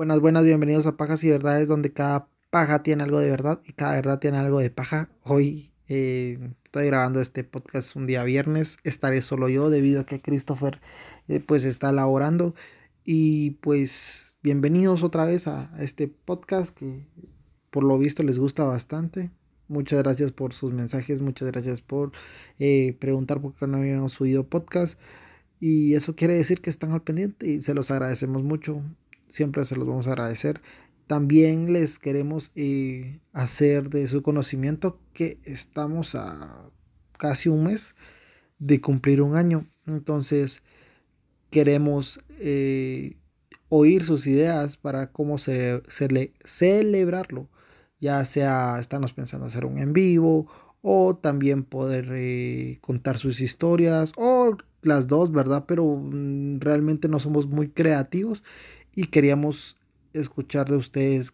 Buenas, buenas, bienvenidos a Pajas y Verdades, donde cada paja tiene algo de verdad y cada verdad tiene algo de paja. Hoy eh, estoy grabando este podcast un día viernes, estaré solo yo debido a que Christopher eh, pues está laborando. Y pues bienvenidos otra vez a, este podcast que por lo visto les gusta bastante. Muchas gracias por sus mensajes, muchas gracias por eh, preguntar por qué no habíamos subido podcast. Y eso quiere decir que están al pendiente y se los agradecemos mucho siempre se los vamos a agradecer. También les queremos eh, hacer de su conocimiento que estamos a casi un mes de cumplir un año. Entonces queremos eh, oír sus ideas para cómo se, celebrarlo. Ya sea estamos pensando hacer un en vivo o también poder eh, contar sus historias o las dos, ¿verdad? Pero mm, realmente no somos muy creativos y queríamos escuchar de ustedes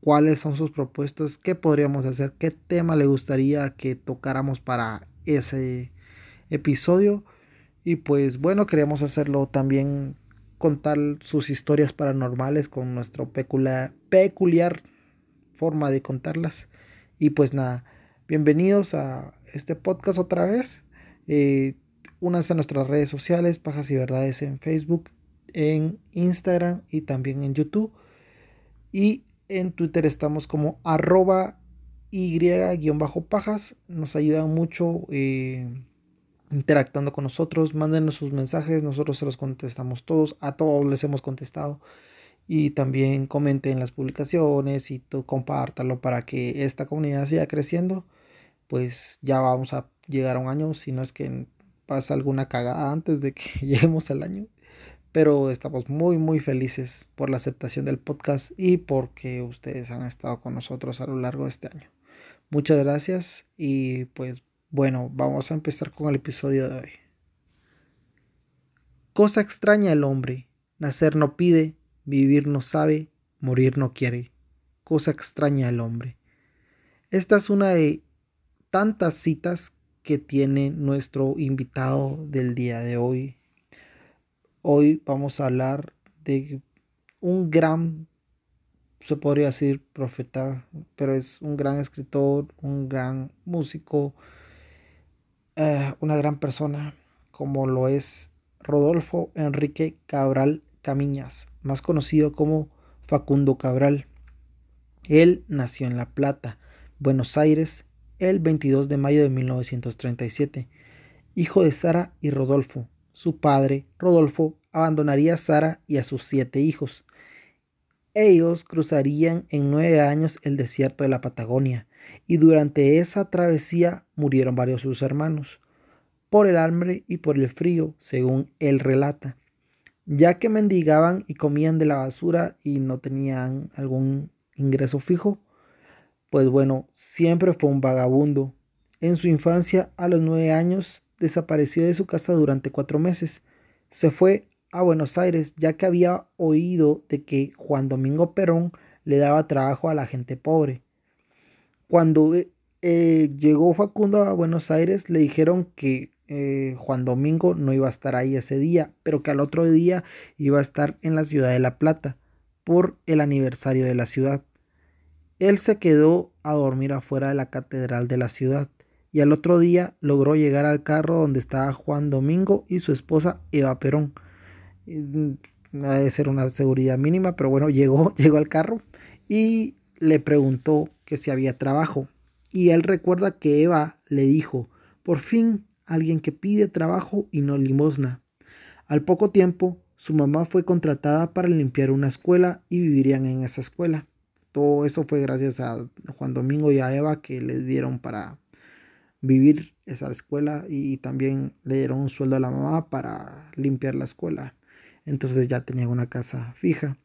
cuáles son sus propuestas, qué podríamos hacer, qué tema le gustaría que tocáramos para ese episodio. Y pues bueno, queríamos hacerlo también contar sus historias paranormales con nuestra peculiar, forma de contarlas. Y pues nada, bienvenidos a este podcast otra vez. Eh, únanse a nuestras redes sociales, Pajas y Verdades en Facebook, en Instagram y también en YouTube. Y en Twitter estamos como arroba y-pajas. Nos ayudan mucho eh, interactuando con nosotros. Mándenos sus mensajes, nosotros se los contestamos todos. A todos les hemos contestado. Y también comenten las publicaciones y tú compártalo para que esta comunidad siga creciendo. Pues ya vamos a llegar a un año, si no es que pasa alguna cagada antes de que lleguemos al año pero estamos muy muy felices por la aceptación del podcast y porque ustedes han estado con nosotros a lo largo de este año. Muchas gracias y pues bueno, vamos a empezar con el episodio de hoy. Cosa extraña el hombre, nacer no pide, vivir no sabe, morir no quiere. Cosa extraña el hombre. Esta es una de tantas citas que tiene nuestro invitado del día de hoy, Hoy vamos a hablar de un gran, se podría decir profeta, pero es un gran escritor, un gran músico, eh, una gran persona, como lo es Rodolfo Enrique Cabral Camiñas, más conocido como Facundo Cabral. Él nació en La Plata, Buenos Aires, el 22 de mayo de 1937, hijo de Sara y Rodolfo, su padre, Rodolfo, abandonaría a Sara y a sus siete hijos. Ellos cruzarían en nueve años el desierto de la Patagonia, y durante esa travesía murieron varios de sus hermanos, por el hambre y por el frío, según él relata, ya que mendigaban y comían de la basura y no tenían algún ingreso fijo. Pues bueno, siempre fue un vagabundo. En su infancia, a los nueve años, desapareció de su casa durante cuatro meses. Se fue a Buenos Aires ya que había oído de que Juan Domingo Perón le daba trabajo a la gente pobre. Cuando eh, eh, llegó Facundo a Buenos Aires le dijeron que eh, Juan Domingo no iba a estar ahí ese día, pero que al otro día iba a estar en la ciudad de La Plata por el aniversario de la ciudad. Él se quedó a dormir afuera de la catedral de la ciudad y al otro día logró llegar al carro donde estaba Juan Domingo y su esposa Eva Perón. Mm, debe ser una seguridad mínima, pero bueno, llegó, llegó al carro y le preguntó que si había trabajo. Y él recuerda que Eva le dijo, por fin alguien que pide trabajo y no limosna. Al poco tiempo, su mamá fue contratada para limpiar una escuela y vivirían en esa escuela. Todo eso fue gracias a Juan Domingo y a Eva que les dieron para, vivir esa escuela y también le dieron un sueldo a la mamá para limpiar la escuela. Entonces ya tenía una casa fija.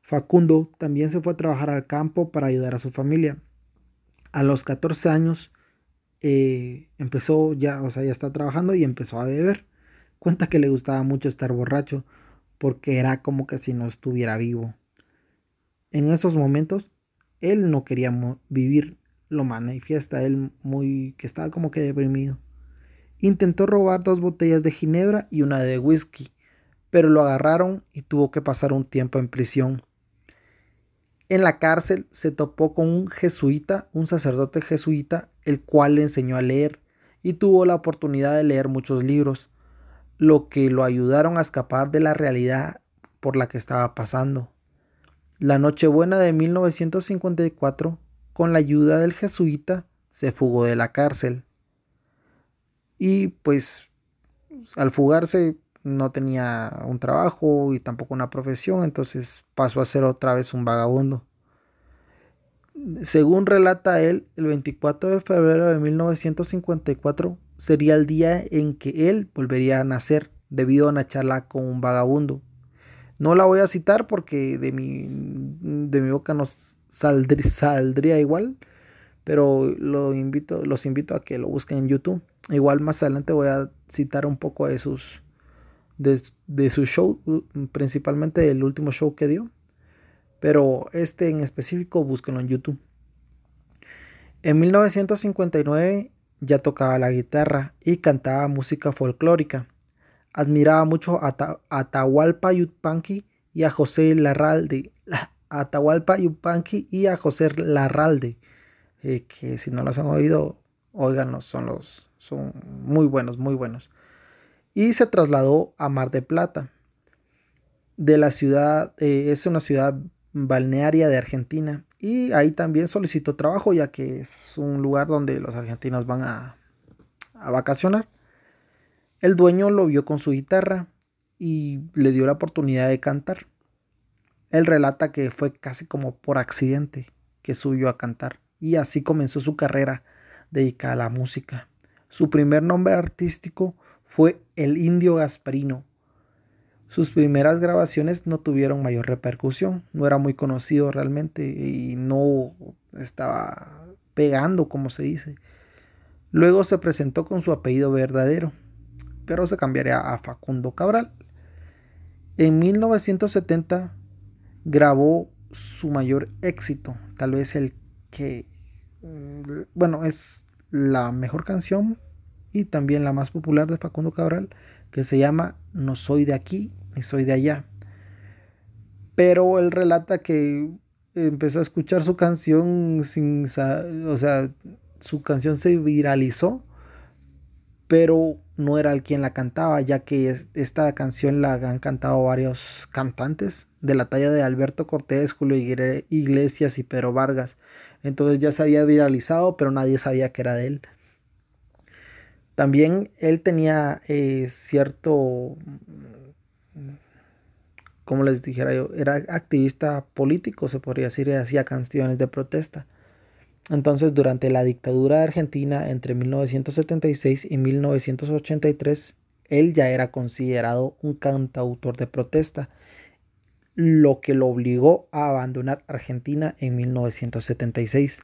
Facundo también se fue a trabajar al campo para ayudar a su familia. A los 14 años eh, empezó ya, o sea, ya está trabajando y empezó a beber. Cuenta que le gustaba mucho estar borracho porque era como que si no estuviera vivo. En esos momentos, él no quería vivir lo manifiesta él muy que estaba como que deprimido. Intentó robar dos botellas de ginebra y una de whisky, pero lo agarraron y tuvo que pasar un tiempo en prisión. En la cárcel se topó con un jesuita, un sacerdote jesuita, el cual le enseñó a leer y tuvo la oportunidad de leer muchos libros, lo que lo ayudaron a escapar de la realidad por la que estaba pasando. La Nochebuena de 1954, con la ayuda del jesuita, se fugó de la cárcel. Y pues al fugarse no tenía un trabajo y tampoco una profesión, entonces pasó a ser otra vez un vagabundo. Según relata él, el 24 de febrero de 1954 sería el día en que él volvería a nacer debido a una charla con un vagabundo. No la voy a citar porque de mi, de mi boca no saldría, igual, pero invito, los invito a que lo busquen en YouTube. Igual más adelante voy a citar un poco de sus de, su show, principalmente el último show que dio. Pero este en específico, búsquenlo en YouTube. En 1959 ya tocaba la guitarra y cantaba música folclórica. Admiraba mucho a Atahualpa Yupanqui y a José Larralde. A Atahualpa Yupanqui y a José Larralde. Eh, que si no los han oído, óiganlos, son los son muy buenos, muy buenos y se trasladó a Mar de Plata. De la ciudad, eh, es una ciudad balnearia de Argentina y ahí también solicitó trabajo ya que es un lugar donde los argentinos van a, a vacacionar. El dueño lo vio con su guitarra y le dio la oportunidad de cantar. Él relata que fue casi como por accidente que subió a cantar y así comenzó su carrera dedicada a la música. Su primer nombre artístico fue el indio Gasparino. Sus primeras grabaciones no tuvieron mayor repercusión, no era muy conocido realmente y no estaba pegando como se dice. Luego se presentó con su apellido verdadero, pero se cambiaría a Facundo Cabral. En 1970 grabó su mayor éxito, tal vez el que, mm, bueno, es la mejor canción y también la más popular de Facundo Cabral, que se llama No soy de aquí ni soy de allá. Pero él relata que empezó a escuchar su canción sin, o sea, su canción se viralizó, pero no era el quien la cantaba, ya que esta canción la han cantado varios cantantes de la talla de Alberto Cortés, Julio Iglesias y Pedro Vargas. Entonces ya se había viralizado, pero nadie sabía que era de él. También él tenía eh, cierto, como les dijera yo, era activista político, se podría decir, y hacía canciones de protesta. Entonces, durante la dictadura de Argentina entre 1976 y 1983, él ya era considerado un cantautor de protesta, lo que lo obligó a abandonar Argentina en 1976.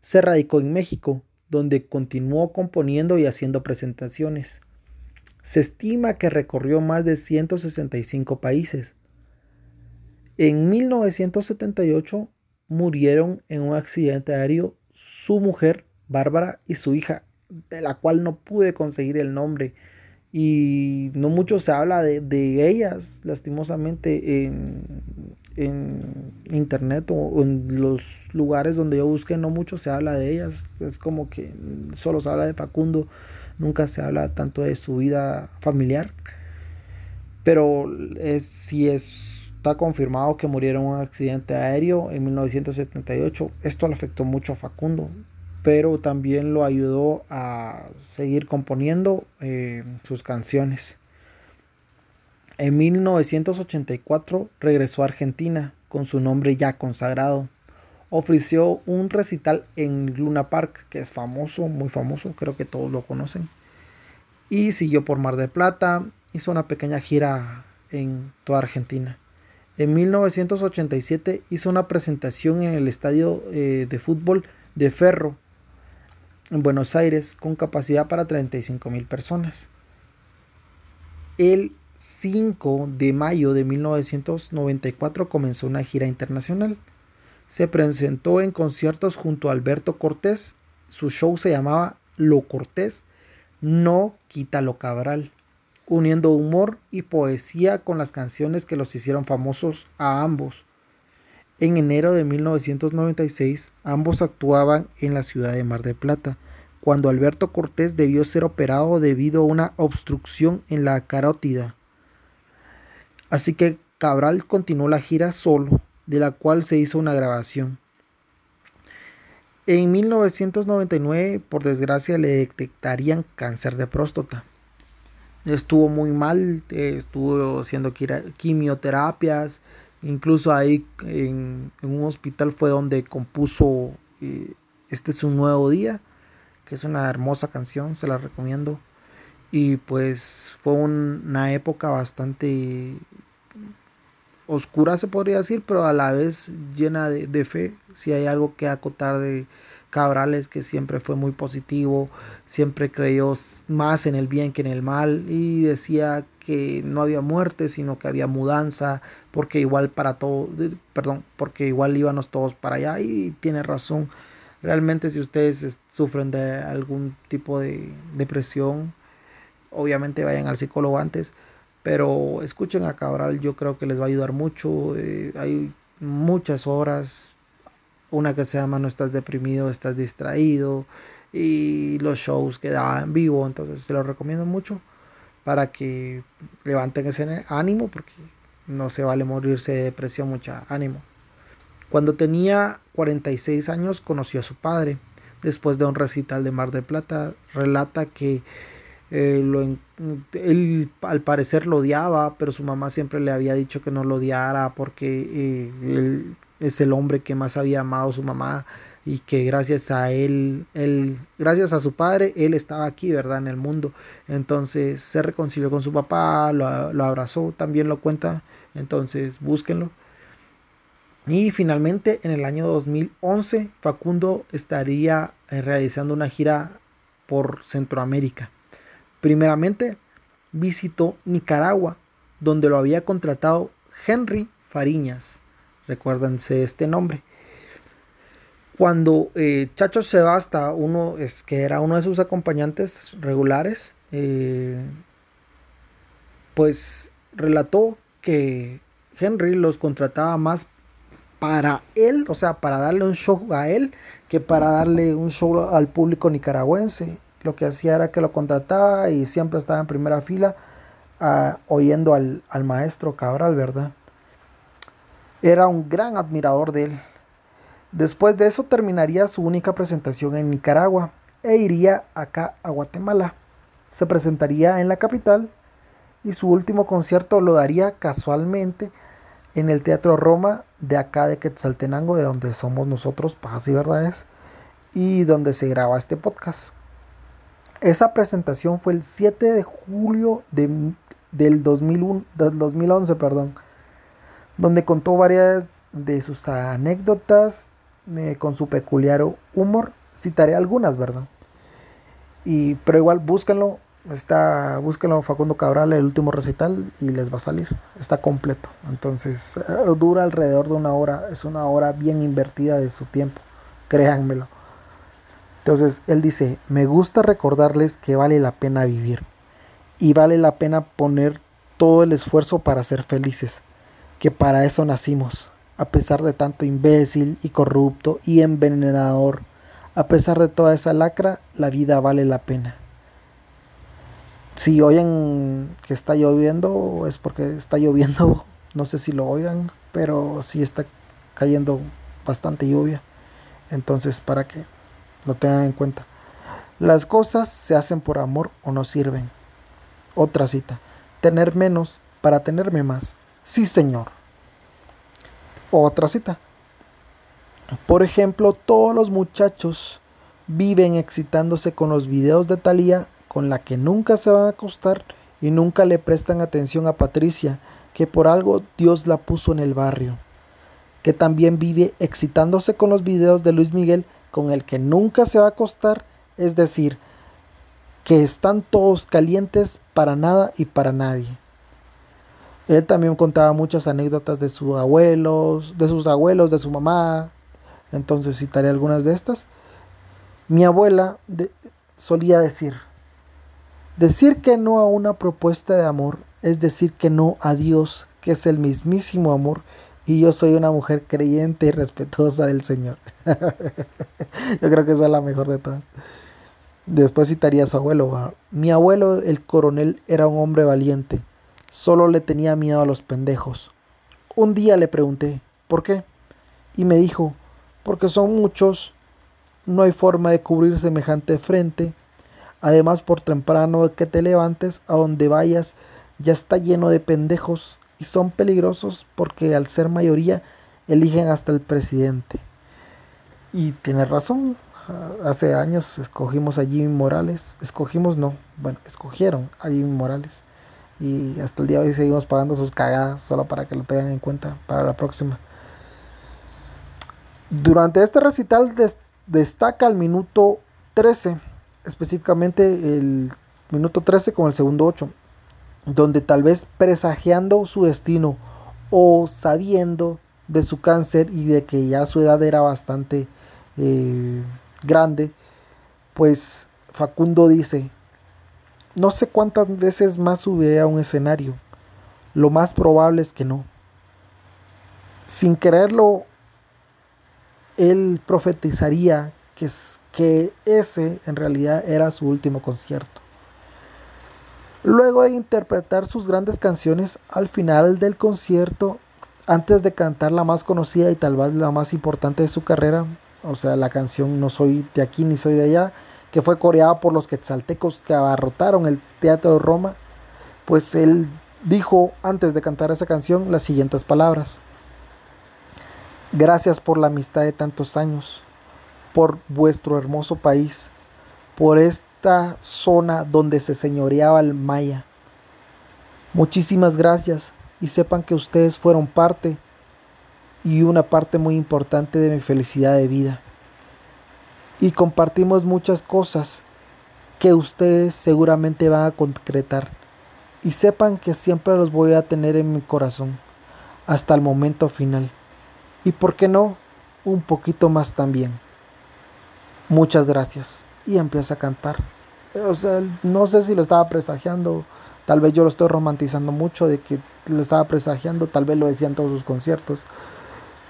Se radicó en México donde continuó componiendo y haciendo presentaciones. Se estima que recorrió más de 165 países. En 1978 murieron en un accidente aéreo su mujer, Bárbara, y su hija, de la cual no pude conseguir el nombre. Y no mucho se habla de, de ellas, lastimosamente, en, en internet o, en los lugares donde yo busqué no mucho se habla de ellas. Es como que solo se habla de Facundo, nunca se habla tanto de su vida familiar. Pero es, si está confirmado que murieron en un accidente aéreo en 1978, esto le afectó mucho a Facundo, pero también lo ayudó a seguir componiendo eh, sus canciones. En 1984 regresó a Argentina con su nombre ya consagrado. Ofreció un recital en Luna Park, que es famoso, muy famoso, creo que todos lo conocen. Y siguió por Mar del Plata, hizo una pequeña gira en toda Argentina. En 1987 hizo una presentación en el estadio eh, de fútbol de Ferro, en Buenos Aires, con capacidad para 35 mil personas. Él 5 de mayo de 1994 comenzó una gira internacional. Se presentó en conciertos junto a Alberto Cortés. Su show se llamaba Lo Cortés, no Quítalo Cabral, uniendo humor y poesía con las canciones que los hicieron famosos a ambos. En enero de 1996 ambos actuaban en la ciudad de Mar del Plata, cuando Alberto Cortés debió ser operado debido a una obstrucción en la carótida. Así que Cabral continuó la gira solo, de la cual se hizo una grabación. En 1999, por desgracia, le detectarían cáncer de próstata. Estuvo muy mal, estuvo haciendo quimioterapias, incluso ahí en, un hospital fue donde compuso eh, Este es un nuevo día, que es una hermosa canción, se la recomiendo. Y pues fue una época bastante oscura se podría decir, pero a la vez llena de, fe. Si hay algo que acotar de Cabrales, que siempre fue muy positivo, siempre creyó más en el bien que en el mal y decía que no había muerte, sino que había mudanza, porque igual para todo, perdón, porque igual íbamos todos para allá y tiene razón. Realmente si ustedes sufren de algún tipo de depresión, obviamente vayan al psicólogo antes pero escuchen a Cabral, yo creo que les va a ayudar mucho. Eh, hay muchas horas. Una que se llama No estás deprimido, estás distraído. Y los shows que da vivo. Entonces se los recomiendo mucho para que levanten ese ánimo porque no se vale morirse de depresión, mucha ánimo. Cuando tenía 46 años conoció a su padre. Después de un recital de Mar de Plata, relata que eh, lo, él al parecer lo odiaba, pero su mamá siempre le había dicho que no lo odiara porque eh, él es el hombre que más había amado a su mamá y que gracias a él, él, gracias a su padre, él estaba aquí, ¿verdad? En el mundo. Entonces se reconcilió con su papá, lo, lo abrazó, también lo cuenta, entonces búsquenlo. Y finalmente en el año 2011 Facundo estaría eh, realizando una gira por Centroamérica. Primeramente, visitó Nicaragua, donde lo había contratado Henry Fariñas. Recuérdense este nombre. Cuando eh, Chacho se va hasta uno, es que era uno de sus acompañantes regulares, eh, pues relató que Henry los contrataba más para él, o sea, para darle un show a él, que para darle un show al público nicaragüense lo que hacía era que lo contrataba y siempre estaba en primera fila ah, oyendo al, al, maestro Cabral, ¿verdad? Era un gran admirador de él. Después de eso terminaría su única presentación en Nicaragua e iría acá a Guatemala. Se presentaría en la capital y su último concierto lo daría casualmente en el Teatro Roma de acá de Quetzaltenango, de donde somos nosotros, Paz y Verdades, y donde se graba este podcast. Esa presentación fue el 7 de julio de, del, 2001, del 2011, perdón, donde contó varias de sus anécdotas eh, con su peculiar humor. Citaré algunas, ¿verdad? Y, pero igual búsquenlo, está, búsquenlo Facundo Cabral, el último recital, y les va a salir. Está completo. Entonces, eh, dura alrededor de una hora. Es una hora bien invertida de su tiempo. Créanmelo. Entonces él dice, me gusta recordarles que vale la pena vivir y vale la pena poner todo el esfuerzo para ser felices, que para eso nacimos, a pesar de tanto imbécil y corrupto y envenenador, a pesar de toda esa lacra, la vida vale la pena. Si oyen que está lloviendo, es porque está lloviendo, no sé si lo oigan, pero sí está cayendo bastante lluvia. Entonces, ¿para qué? Lo tengan en cuenta. Las cosas se hacen por amor o no sirven. Otra cita. Tener menos para tenerme más. Sí, señor. Otra cita. Por ejemplo, todos los muchachos viven excitándose con los videos de Thalía con la que nunca se van a acostar y nunca le prestan atención a Patricia, que por algo Dios la puso en el barrio. Que también vive excitándose con los videos de Luis Miguel con el que nunca se va a acostar, es decir, que están todos calientes para nada y para nadie. Él también contaba muchas anécdotas de sus abuelos, de sus abuelos, de su mamá. Entonces citaré algunas de estas. Mi abuela solía decir, decir que no a una propuesta de amor es decir que no a Dios, que es el mismísimo amor, Y yo soy una mujer creyente y respetuosa del Señor. yo creo que esa es la mejor de todas. Después citaría a su abuelo. Mi abuelo, el coronel, era un hombre valiente. Solo le tenía miedo a los pendejos. Un día le pregunté, ¿por qué? Y me dijo, porque son muchos, no hay forma de cubrir semejante frente. Además, por temprano que te levantes, a donde vayas, ya está lleno de pendejos y son peligrosos porque al ser mayoría eligen hasta el presidente. Y tiene razón, hace años escogimos a Jimmy Morales, escogimos no, bueno, escogieron a Jimmy Morales y hasta el día de hoy seguimos pagando sus cagadas solo para que lo tengan en cuenta para la próxima. Durante este recital destaca el minuto 13, específicamente el minuto 13 con el segundo 8, donde tal vez presagiando su destino o sabiendo de su cáncer y de que ya su edad era bastante eh, grande, pues Facundo dice, no sé cuántas veces más subiré a un escenario, lo más probable es que no. Sin quererlo, él profetizaría que, que ese en realidad era su último concierto. Luego de interpretar sus grandes canciones al final del concierto, antes de cantar la más conocida y tal vez la más importante de su carrera, o sea, la canción No soy de aquí ni soy de allá, que fue coreada por los quetzaltecos que abarrotaron el Teatro de Roma, pues él dijo antes de cantar esa canción las siguientes palabras. Gracias por la amistad de tantos años, por vuestro hermoso país, por esta zona donde se señoreaba el maya. Muchísimas gracias y sepan que ustedes fueron parte y una parte muy importante de mi felicidad de vida. Y compartimos muchas cosas que ustedes seguramente van a concretar. Y sepan que siempre los voy a tener en mi corazón hasta el momento final. Y por qué no, un poquito más también. Muchas gracias y empieza a cantar. O sea, no sé si lo estaba presagiando, tal vez yo lo estoy romantizando mucho de que lo estaba presagiando, tal vez lo decía en todos sus conciertos,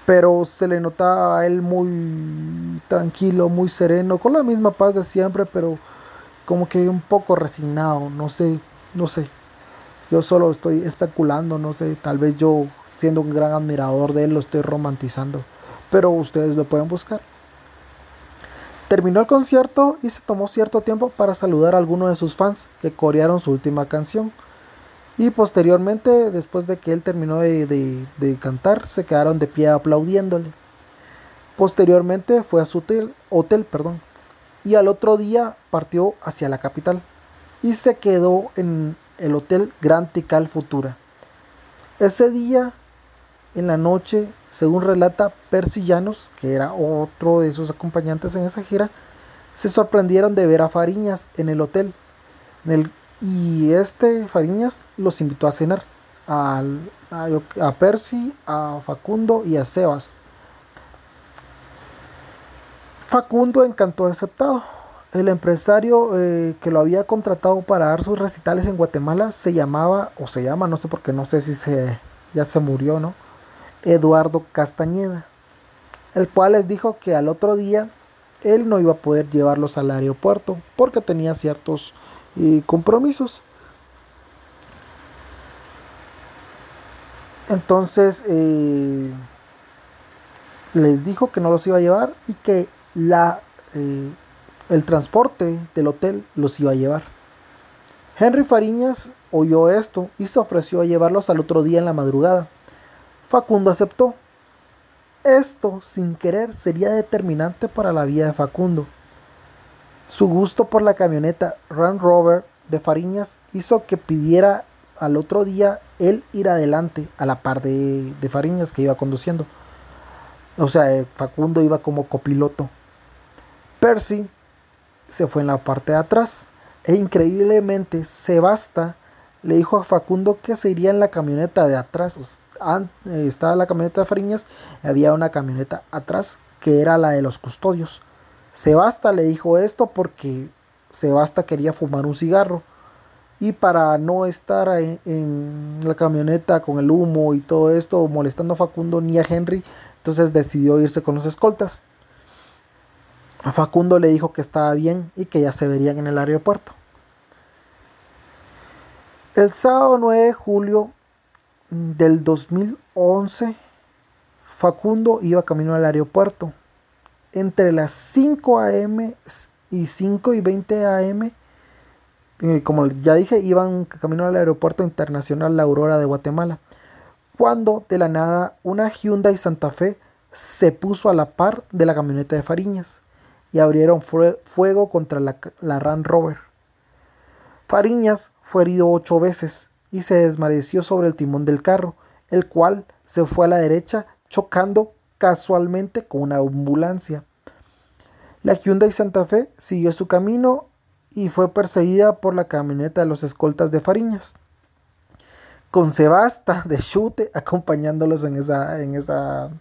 pero se le notaba a él muy tranquilo, muy sereno, con la misma paz de siempre, pero como que un poco resignado, no sé, no sé. Yo solo estoy especulando, no sé, tal vez yo siendo un gran admirador de él lo estoy romantizando, pero ustedes lo pueden buscar. Terminó el concierto y se tomó cierto tiempo para saludar a algunos de sus fans que corearon su última canción. Y posteriormente, después de que él terminó de, cantar, se quedaron de pie aplaudiéndole. Posteriormente fue a su hotel, hotel perdón, y al otro día partió hacia la capital y se quedó en el hotel Grand Tical Futura. Ese día en la noche, según relata Percy Llanos, que era otro de sus acompañantes en esa gira, se sorprendieron de ver a Fariñas en el hotel. Y este Fariñas los invitó a cenar. A, a, Percy, a Facundo y a Sebas. Facundo encantó aceptado. El empresario eh, que lo había contratado para dar sus recitales en Guatemala se llamaba, o se llama, no sé por qué, no sé si se, ya se murió, ¿no? Eduardo Castañeda, el cual les dijo que al otro día él no iba a poder llevarlos al aeropuerto porque tenía ciertos eh, compromisos. Entonces eh, les dijo que no los iba a llevar y que la, eh, el transporte del hotel los iba a llevar. Henry Fariñas oyó esto y se ofreció a llevarlos al otro día en la madrugada. Facundo aceptó. Esto, sin querer, sería determinante para la vida de Facundo. Su gusto por la camioneta Run Rover de Fariñas hizo que pidiera al otro día él ir adelante a la par de, de Fariñas que iba conduciendo. O sea, eh, Facundo iba como copiloto. Percy se fue en la parte de atrás e increíblemente Sebasta le dijo a Facundo que se iría en la camioneta de atrás. Eh, estaba la camioneta de Fariñas, había una camioneta atrás que era la de los custodios. Sebasta le dijo esto porque Sebasta quería fumar un cigarro y para no estar en, la camioneta con el humo y todo esto molestando a Facundo ni a Henry, entonces decidió irse con los escoltas. A Facundo le dijo que estaba bien y que ya se verían en el aeropuerto. El sábado 9 de julio del 2011, Facundo iba camino al aeropuerto. Entre las 5 a.m. y 5 y 20 a.m., eh, como ya dije, iban camino al aeropuerto internacional La Aurora de Guatemala. Cuando de la nada una Hyundai Santa Fe se puso a la par de la camioneta de Fariñas y abrieron fuego contra la, la Land Rover. Fariñas fue herido ocho veces y se desmareció sobre el timón del carro, el cual se fue a la derecha chocando casualmente con una ambulancia. La Hyundai Santa Fe siguió su camino y fue perseguida por la camioneta de los escoltas de Fariñas, con Sebasta de Chute acompañándolos en esa, en esa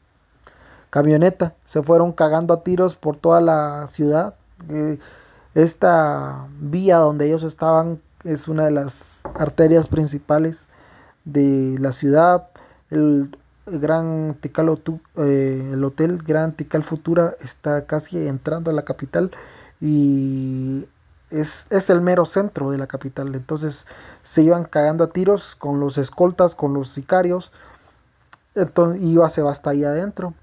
camioneta. Se fueron cagando a tiros por toda la ciudad. Eh, esta vía donde ellos estaban es una de las arterias principales de la ciudad. El, Gran Tical, eh, el hotel Gran Tical Futura está casi entrando a la capital y es, es, el mero centro de la capital. Entonces se iban cagando a tiros con los escoltas, con los sicarios. Entonces iba Sebasta ahí adentro.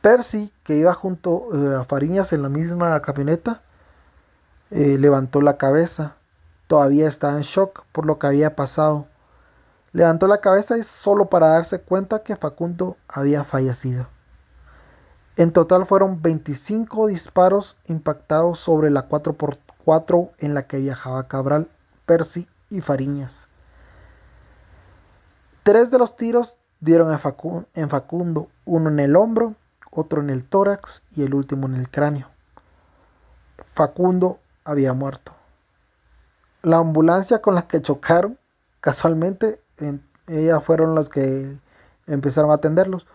Percy, que iba junto eh, a Fariñas en la misma camioneta, eh, levantó la cabeza. Todavía estaba en shock por lo que había pasado. Levantó la cabeza solo para darse cuenta que Facundo había fallecido. En total fueron 25 disparos impactados sobre la 4x4 en la que viajaba Cabral, Percy y Fariñas. Tres de los tiros dieron en Facundo, uno en el hombro otro en el tórax y el último en el cráneo. Facundo había muerto. La ambulancia con la que chocaron, casualmente, ellas fueron las que empezaron a atenderlos.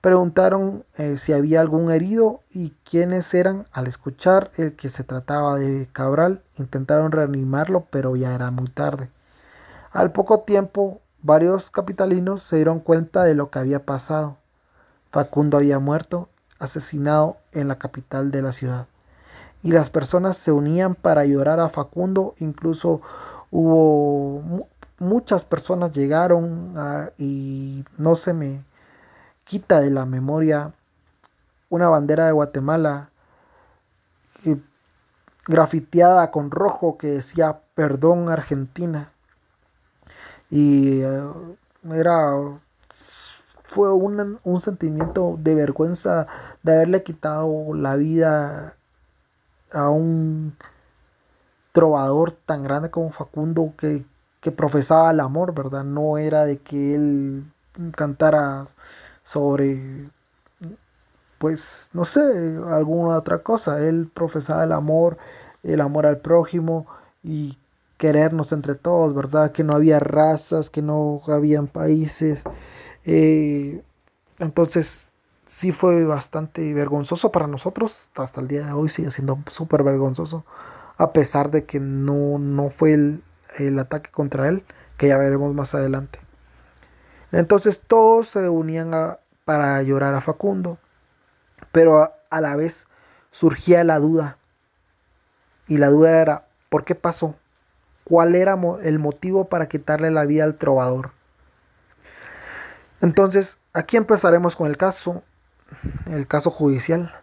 Preguntaron eh, si había algún herido y quiénes eran. Al escuchar el que se trataba de Cabral, intentaron reanimarlo, pero ya era muy tarde. Al poco tiempo, varios capitalinos se dieron cuenta de lo que había pasado. Facundo había muerto, asesinado en la capital de la ciudad. Y las personas se unían para llorar a Facundo, incluso hubo muchas personas llegaron y no se me quita de la memoria una bandera de Guatemala eh, grafiteada con rojo que decía perdón Argentina y eh, era fue un, un sentimiento de vergüenza de haberle quitado la vida a un trovador tan grande como Facundo que, que, profesaba el amor, ¿verdad? No era de que él cantara sobre, pues, no sé, alguna otra cosa. Él profesaba el amor, el amor al prójimo y querernos entre todos, ¿verdad? Que no había razas, que no habían países, eh, entonces, sí fue bastante vergonzoso para nosotros. Hasta el día de hoy sigue siendo súper vergonzoso. A pesar de que no, no fue el, el, ataque contra él, que ya veremos más adelante. Entonces todos se unían para llorar a Facundo. Pero a la vez surgía la duda. Y la duda era, ¿por qué pasó? ¿Cuál era el motivo para quitarle la vida al trovador? Entonces, aquí empezaremos con el caso, el caso judicial,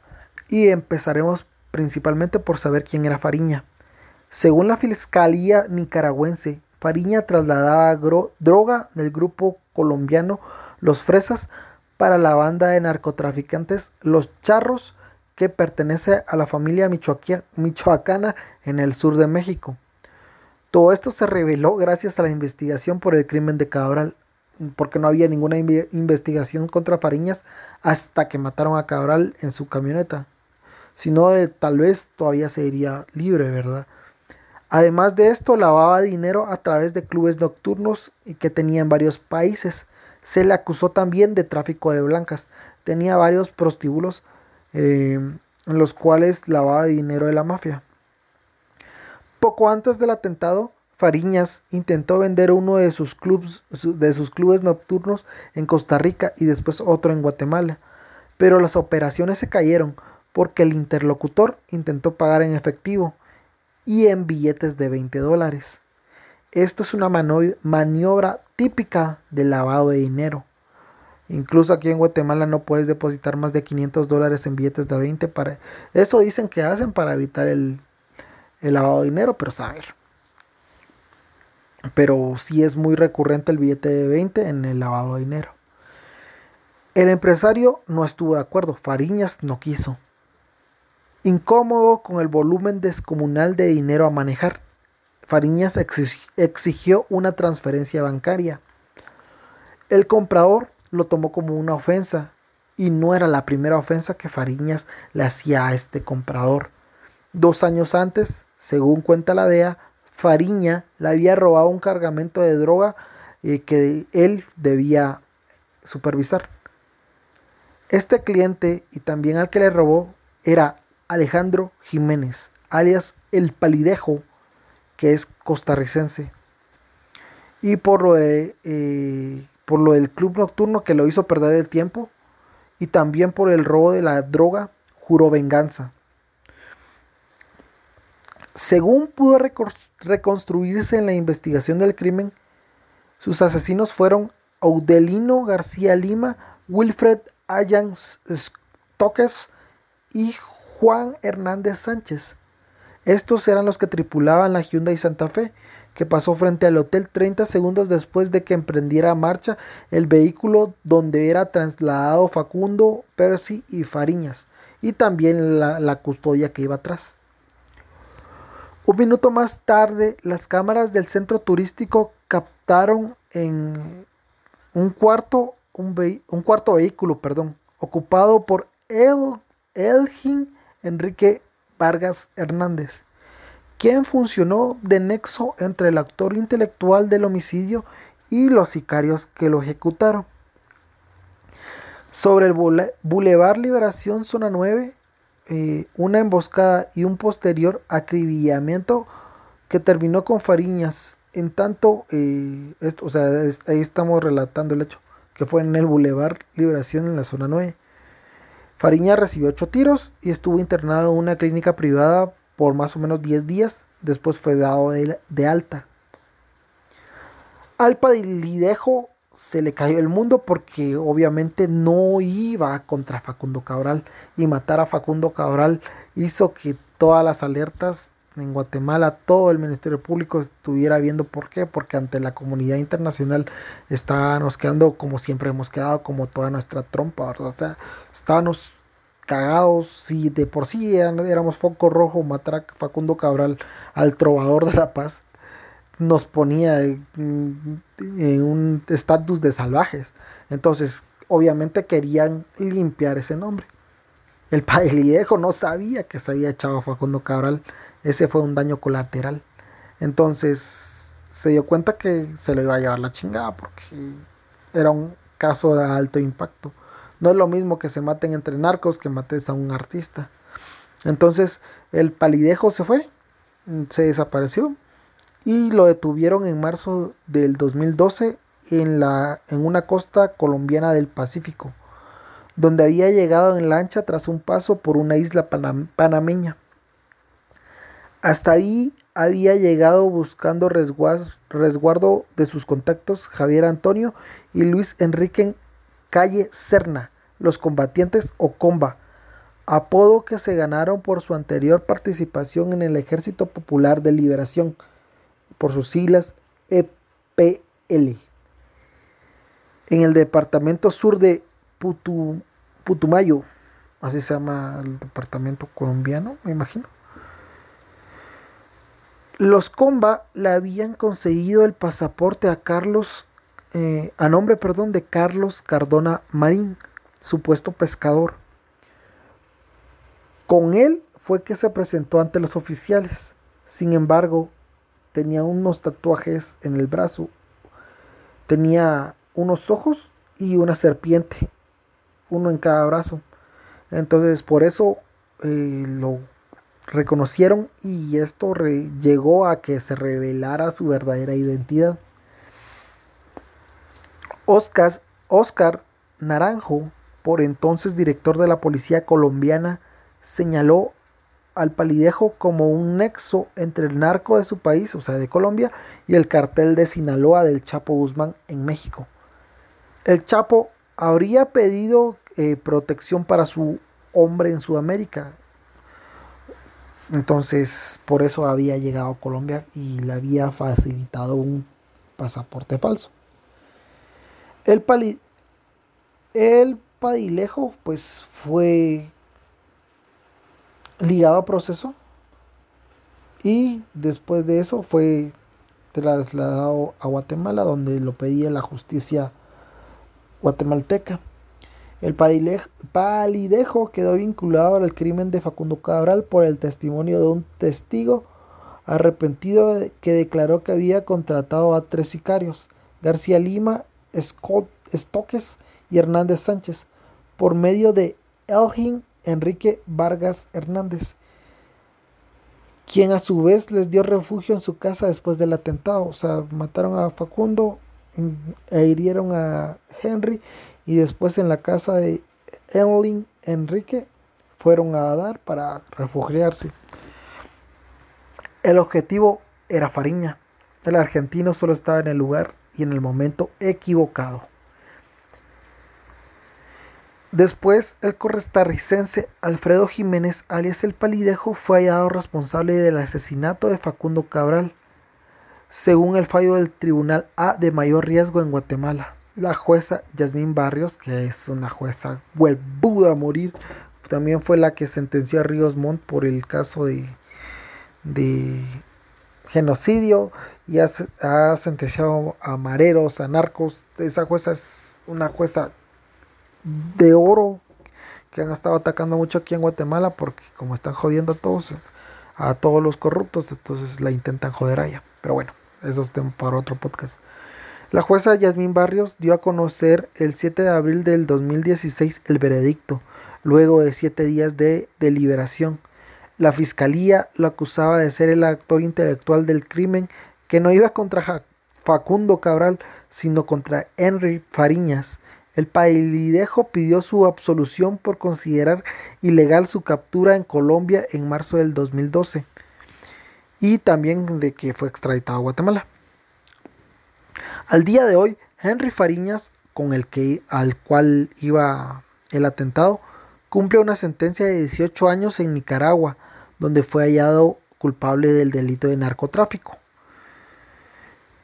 y empezaremos principalmente por saber quién era Fariña. Según la Fiscalía nicaragüense, Fariña trasladaba droga del grupo colombiano Los Fresas para la banda de narcotraficantes Los Charros, que pertenece a la familia michoacana en el sur de México. Todo esto se reveló gracias a la investigación por el crimen de Cabral, porque no había ninguna investigación contra Fariñas hasta que mataron a Cabral en su camioneta. Si no, tal vez todavía se iría libre, ¿verdad? Además de esto, lavaba dinero a través de clubes nocturnos que tenía en varios países. Se le acusó también de tráfico de blancas. Tenía varios prostíbulos eh, en los cuales lavaba dinero de la mafia. Poco antes del atentado, Fariñas intentó vender uno de sus, clubs, de sus clubes nocturnos en Costa Rica y después otro en Guatemala, pero las operaciones se cayeron porque el interlocutor intentó pagar en efectivo y en billetes de 20 dólares. Esto es una maniobra típica del lavado de dinero. Incluso aquí en Guatemala no puedes depositar más de 500 dólares en billetes de 20 para... Eso dicen que hacen para evitar el, el lavado de dinero, pero saber. Pero sí es muy recurrente el billete de 20 en el lavado de dinero. El empresario no estuvo de acuerdo, Fariñas no quiso. Incómodo con el volumen descomunal de dinero a manejar, Fariñas exigió una transferencia bancaria. El comprador lo tomó como una ofensa y no era la primera ofensa que Fariñas le hacía a este comprador. Dos años antes, según cuenta la DEA, Fariña le había robado un cargamento de droga eh, que él debía supervisar. Este cliente y también al que le robó era Alejandro Jiménez, alias El Palidejo, que es costarricense. Y por lo, de, eh, por lo del club nocturno que lo hizo perder el tiempo. Y también por el robo de la droga, juró venganza. Según pudo reconstruirse en la investigación del crimen, sus asesinos fueron Audelino García Lima, Wilfred Ayans Toques y Juan Hernández Sánchez. Estos eran los que tripulaban la Hyundai Santa Fe, que pasó frente al hotel 30 segundos después de que emprendiera marcha el vehículo donde era trasladado Facundo, Percy y Fariñas, y también la, custodia que iba atrás. Un minuto más tarde, las cámaras del centro turístico captaron en un cuarto, un, un cuarto vehículo, perdón, ocupado por El, Elgin Enrique Vargas Hernández, quien funcionó de nexo entre el actor intelectual del homicidio y los sicarios que lo ejecutaron. Sobre el Boulevard Liberación Zona 9, eh, una emboscada y un posterior acribillamiento que terminó con Fariñas. En tanto, eh, esto, o sea, ahí estamos relatando el hecho, que fue en el Boulevard Liberación en la zona 9. Fariña recibió ocho tiros y estuvo internado en una clínica privada por más o menos 10 días. Después fue dado de, alta. Al Lidejo se le cayó el mundo porque obviamente no iba contra Facundo Cabral y matar a Facundo Cabral hizo que todas las alertas en Guatemala, todo el Ministerio Público estuviera viendo por qué, porque ante la comunidad internacional estábamos quedando como siempre hemos quedado, como toda nuestra trompa, ¿verdad? O sea, estábamos cagados, si de por sí éramos foco rojo, matar a Facundo Cabral al trovador de la paz, nos ponía en, un estatus de salvajes. Entonces, obviamente querían limpiar ese nombre. El Viejo no sabía que se había echado a Facundo Cabral ese fue un daño colateral. Entonces se dio cuenta que se lo iba a llevar la chingada porque era un caso de alto impacto. No es lo mismo que se maten entre narcos que mates a un artista. Entonces el palidejo se fue, se desapareció y lo detuvieron en marzo del 2012 en, la, en una costa colombiana del Pacífico, donde había llegado en lancha tras un paso por una isla panameña. Hasta ahí había llegado buscando resguardo de sus contactos Javier Antonio y Luis Enrique Calle Serna, los combatientes o Comba, apodo que se ganaron por su anterior participación en el Ejército Popular de Liberación, por sus siglas EPL. En el departamento sur de Putumayo, así se llama el departamento colombiano, me imagino. Los Comba le habían conseguido el pasaporte a Carlos, eh, a nombre, perdón, de Carlos Cardona Marín, supuesto pescador. Con él fue que se presentó ante los oficiales. Sin embargo, tenía unos tatuajes en el brazo. Tenía unos ojos y una serpiente, uno en cada brazo. Entonces, por eso eh, lo reconocieron y esto llegó a que se revelara su verdadera identidad. Oscar, Oscar Naranjo, por entonces director de la policía colombiana, señaló al palidejo como un nexo entre el narco de su país, o sea, de Colombia, y el cartel de Sinaloa del Chapo Guzmán en México. El Chapo habría pedido eh, protección para su hombre en Sudamérica. Entonces, por eso había llegado a Colombia y le había facilitado un pasaporte falso. El, pali el padilejo, pues, fue ligado a proceso y después de eso fue trasladado a Guatemala donde lo pedía la justicia guatemalteca. El palidejo quedó vinculado al crimen de Facundo Cabral por el testimonio de un testigo arrepentido que declaró que había contratado a tres sicarios, García Lima, Scott Stoques y Hernández Sánchez, por medio de Elgin Enrique Vargas Hernández, quien a su vez les dio refugio en su casa después del atentado. O sea, mataron a Facundo e hirieron a Henry y después en la casa de Elgin Enrique fueron a dar para refugiarse. El objetivo era Fariña. El argentino solo estaba en el lugar y en el momento equivocado. Después, el correstarricense Alfredo Jiménez, alias El Palidejo, fue hallado responsable del asesinato de Facundo Cabral, según el fallo del Tribunal A de mayor riesgo en Guatemala. La jueza Yasmín Barrios, que es una jueza huelbuda a morir, también fue la que sentenció a Ríos Montt por el caso de, de genocidio y ha, ha sentenciado a mareros, a narcos. Esa jueza es una jueza de oro que han estado atacando mucho aquí en Guatemala porque como están jodiendo a todos, a todos los corruptos, entonces la intentan joder allá. Pero bueno, eso es tema para otro podcast. La jueza Yasmín Barrios dio a conocer el 7 de abril del 2016 el veredicto, luego de siete días de deliberación. La fiscalía lo acusaba de ser el actor intelectual del crimen que no iba contra Facundo Cabral, sino contra Henry Fariñas, el palidejo pidió su absolución por considerar ilegal su captura en Colombia en marzo del 2012 y también de que fue extraditado a Guatemala. Al día de hoy, Henry Fariñas, con el que al cual iba el atentado, cumple una sentencia de 18 años en Nicaragua, donde fue hallado culpable del delito de narcotráfico.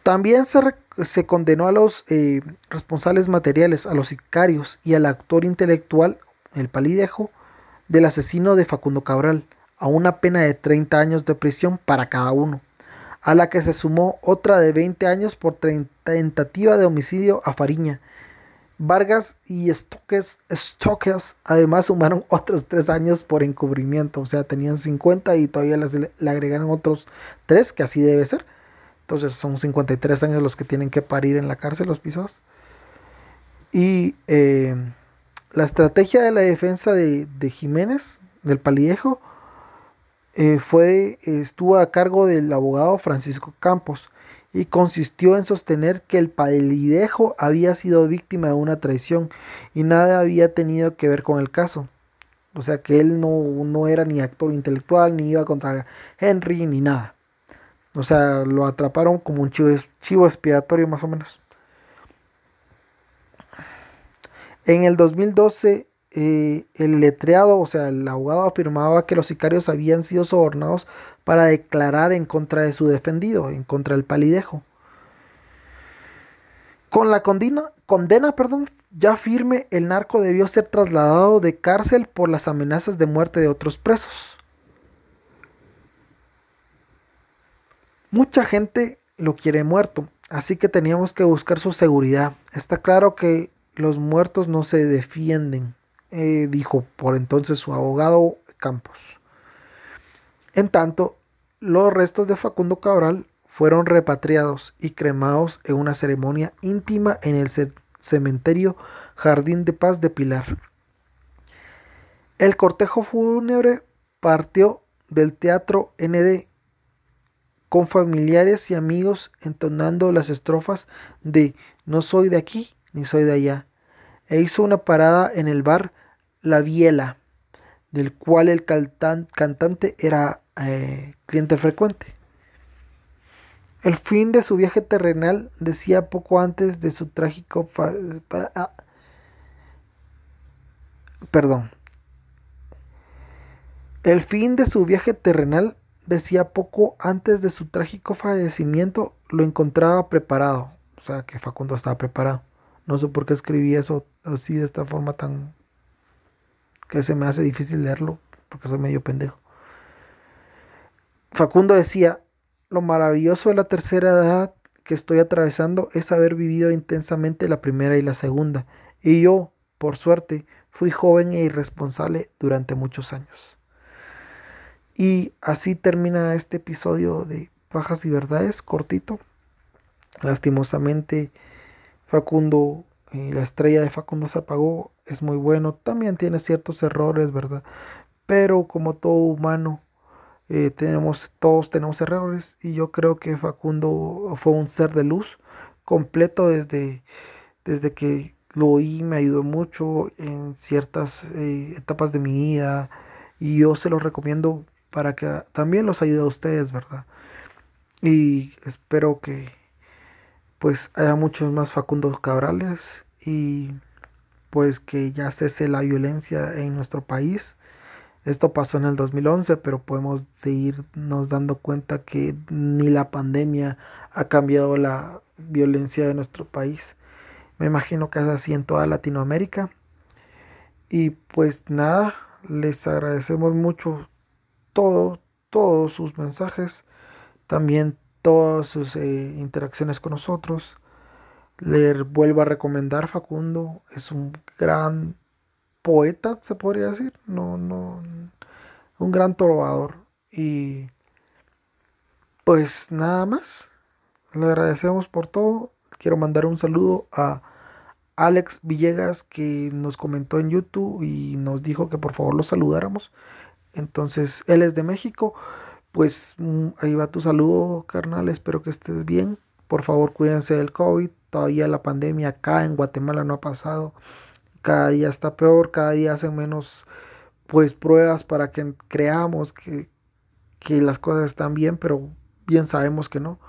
También se, se condenó a los eh, responsables materiales, a los sicarios y al actor intelectual, el palidejo, del asesino de Facundo Cabral, a una pena de 30 años de prisión para cada uno, a la que se sumó otra de 20 años por tentativa de homicidio a Fariña. Vargas y Stokes, Stokes además sumaron otros 3 años por encubrimiento, o sea, tenían 50 y todavía le agregaron otros 3, que así debe ser entonces son 53 años los que tienen que parir en la cárcel los pisos. Y eh, la estrategia de la defensa de, Jiménez, del Paliejo, eh, fue, estuvo a cargo del abogado Francisco Campos y consistió en sostener que el palidejo había sido víctima de una traición y nada había tenido que ver con el caso. O sea que él no, no era ni actor intelectual, ni iba contra Henry, ni nada. O sea, lo atraparon como un chivo, expiatorio más o menos. En el 2012, eh, el letreado, o sea, el abogado afirmaba que los sicarios habían sido sobornados para declarar en contra de su defendido, en contra del palidejo. Con la condena, condena perdón, ya firme, el narco debió ser trasladado de cárcel por las amenazas de muerte de otros presos. Mucha gente lo quiere muerto, así que teníamos que buscar su seguridad. Está claro que los muertos no se defienden, eh, dijo por entonces su abogado Campos. En tanto, los restos de Facundo Cabral fueron repatriados y cremados en una ceremonia íntima en el cementerio Jardín de Paz de Pilar. El cortejo fúnebre partió del teatro ND con familiares y amigos entonando las estrofas de No soy de aquí ni soy de allá. E hizo una parada en el bar La Biela, del cual el cantante era eh, cliente frecuente. El fin de su viaje terrenal decía poco antes de su trágico... Ah, perdón. El fin de su viaje terrenal decía poco antes de su trágico fallecimiento, lo encontraba preparado. O sea, que Facundo estaba preparado. No sé por qué escribí eso así de esta forma tan... que se me hace difícil leerlo, porque soy medio pendejo. Facundo decía, lo maravilloso de la tercera edad que estoy atravesando es haber vivido intensamente la primera y la segunda. Y yo, por suerte, fui joven e irresponsable durante muchos años. Y así termina este episodio de Pajas y Verdades, cortito. Lastimosamente, Facundo, eh, la estrella de Facundo se apagó, es muy bueno, también tiene ciertos errores, ¿verdad? Pero como todo humano, eh, tenemos, todos tenemos errores y yo creo que Facundo fue un ser de luz completo desde, desde que lo oí, me ayudó mucho en ciertas eh, etapas de mi vida y yo se lo recomiendo para que también los ayude a ustedes, ¿verdad? Y espero que pues haya muchos más Facundos Cabrales y pues que ya cese la violencia en nuestro país. Esto pasó en el 2011, pero podemos seguirnos dando cuenta que ni la pandemia ha cambiado la violencia de nuestro país. Me imagino que es así en toda Latinoamérica. Y pues nada, les agradecemos mucho todo, todos sus mensajes, también todas sus eh, interacciones con nosotros. Le vuelvo a recomendar Facundo, es un gran poeta, se podría decir, no, no, un gran trovador. Y pues nada más, le agradecemos por todo. Quiero mandar un saludo a Alex Villegas que nos comentó en YouTube y nos dijo que por favor lo saludáramos. Entonces, él es de México. Pues mm, ahí va tu saludo, carnal. Espero que estés bien. Por favor, cuídense del COVID. Todavía la pandemia acá en Guatemala no ha pasado. Cada día está peor, cada día hacen menos pues pruebas para que creamos que, que las cosas están bien, pero bien sabemos que no.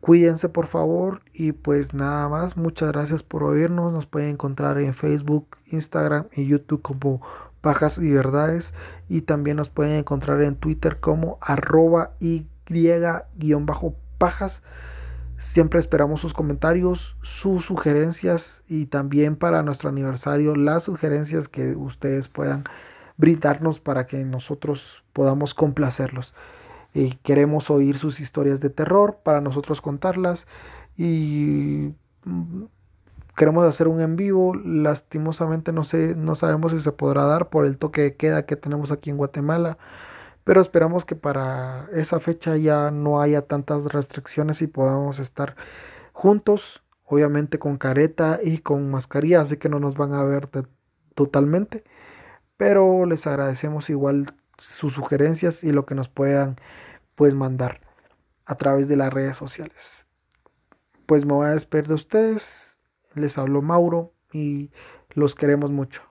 Cuídense por favor y pues nada más. Muchas gracias por oírnos. Nos pueden encontrar en Facebook, Instagram y YouTube como Pajas y Verdades. Y también nos pueden encontrar en Twitter como arroba y-pajas. Siempre esperamos sus comentarios, sus sugerencias y también para nuestro aniversario las sugerencias que ustedes puedan brindarnos para que nosotros podamos complacerlos. Y queremos oír sus historias de terror para nosotros contarlas y mm, queremos hacer un en vivo. Lastimosamente no sé, no sabemos si se podrá dar por el toque de queda que tenemos aquí en Guatemala. Pero esperamos que para esa fecha ya no haya tantas restricciones y podamos estar juntos, obviamente con careta y con mascarilla, así que no nos van a ver totalmente. Pero les agradecemos igual sus sugerencias y lo que nos puedan pues mandar a través de las redes sociales. Pues me voy a despedir de ustedes les habló Mauro y los queremos mucho.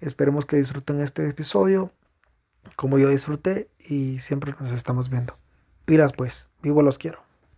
Esperemos que disfruten este episodio como yo disfruté y siempre nos estamos viendo. Pilas pues, vivo los quiero.